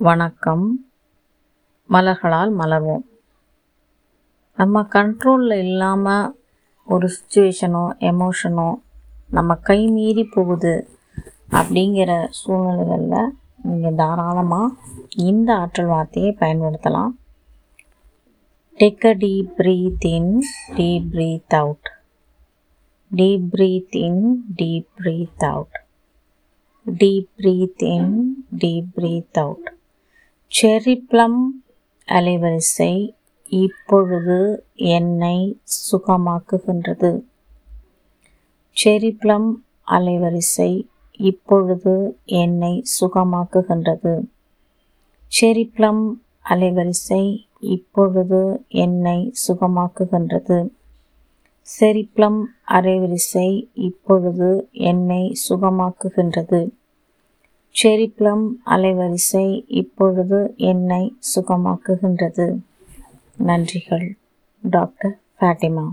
வணக்கம். மலர்களால் மலர்வோம். நம்ம கண்ட்ரோலில் இல்லாமல் ஒரு சுச்சுவேஷனோ எமோஷனோ நம்ம கை மீறி போகுது அப்படிங்கிற சூழ்நிலைகளில் நீங்கள் தாராளமாக இந்த ஆற்றல் வார்த்தையை பயன்படுத்தலாம். Take a deep breath in deep breath out deep breath in deep breath out deep breath in deep breath out cherry plum அலைவரிசை இப்பொழுது என்னை சுகமாக்குகின்றது. செர்ரி ப்ளம் அலைவரிசை இப்பொழுது என்னை சுகமாக்குகின்றது. செர்ரி ப்ளம் அலைவரிசை இப்பொழுது என்னை சுகமாக்குகின்றது. செரிப்ளம் அலைவரிசை இப்பொழுது என்னை சுகமாக்குகின்றது. செரி ப்ளம் அலைவரிசை இப்பொழுது என்னை சுகமாக்குகின்றது. நன்றிகள் டாக்டர் ஃபேட்டிமா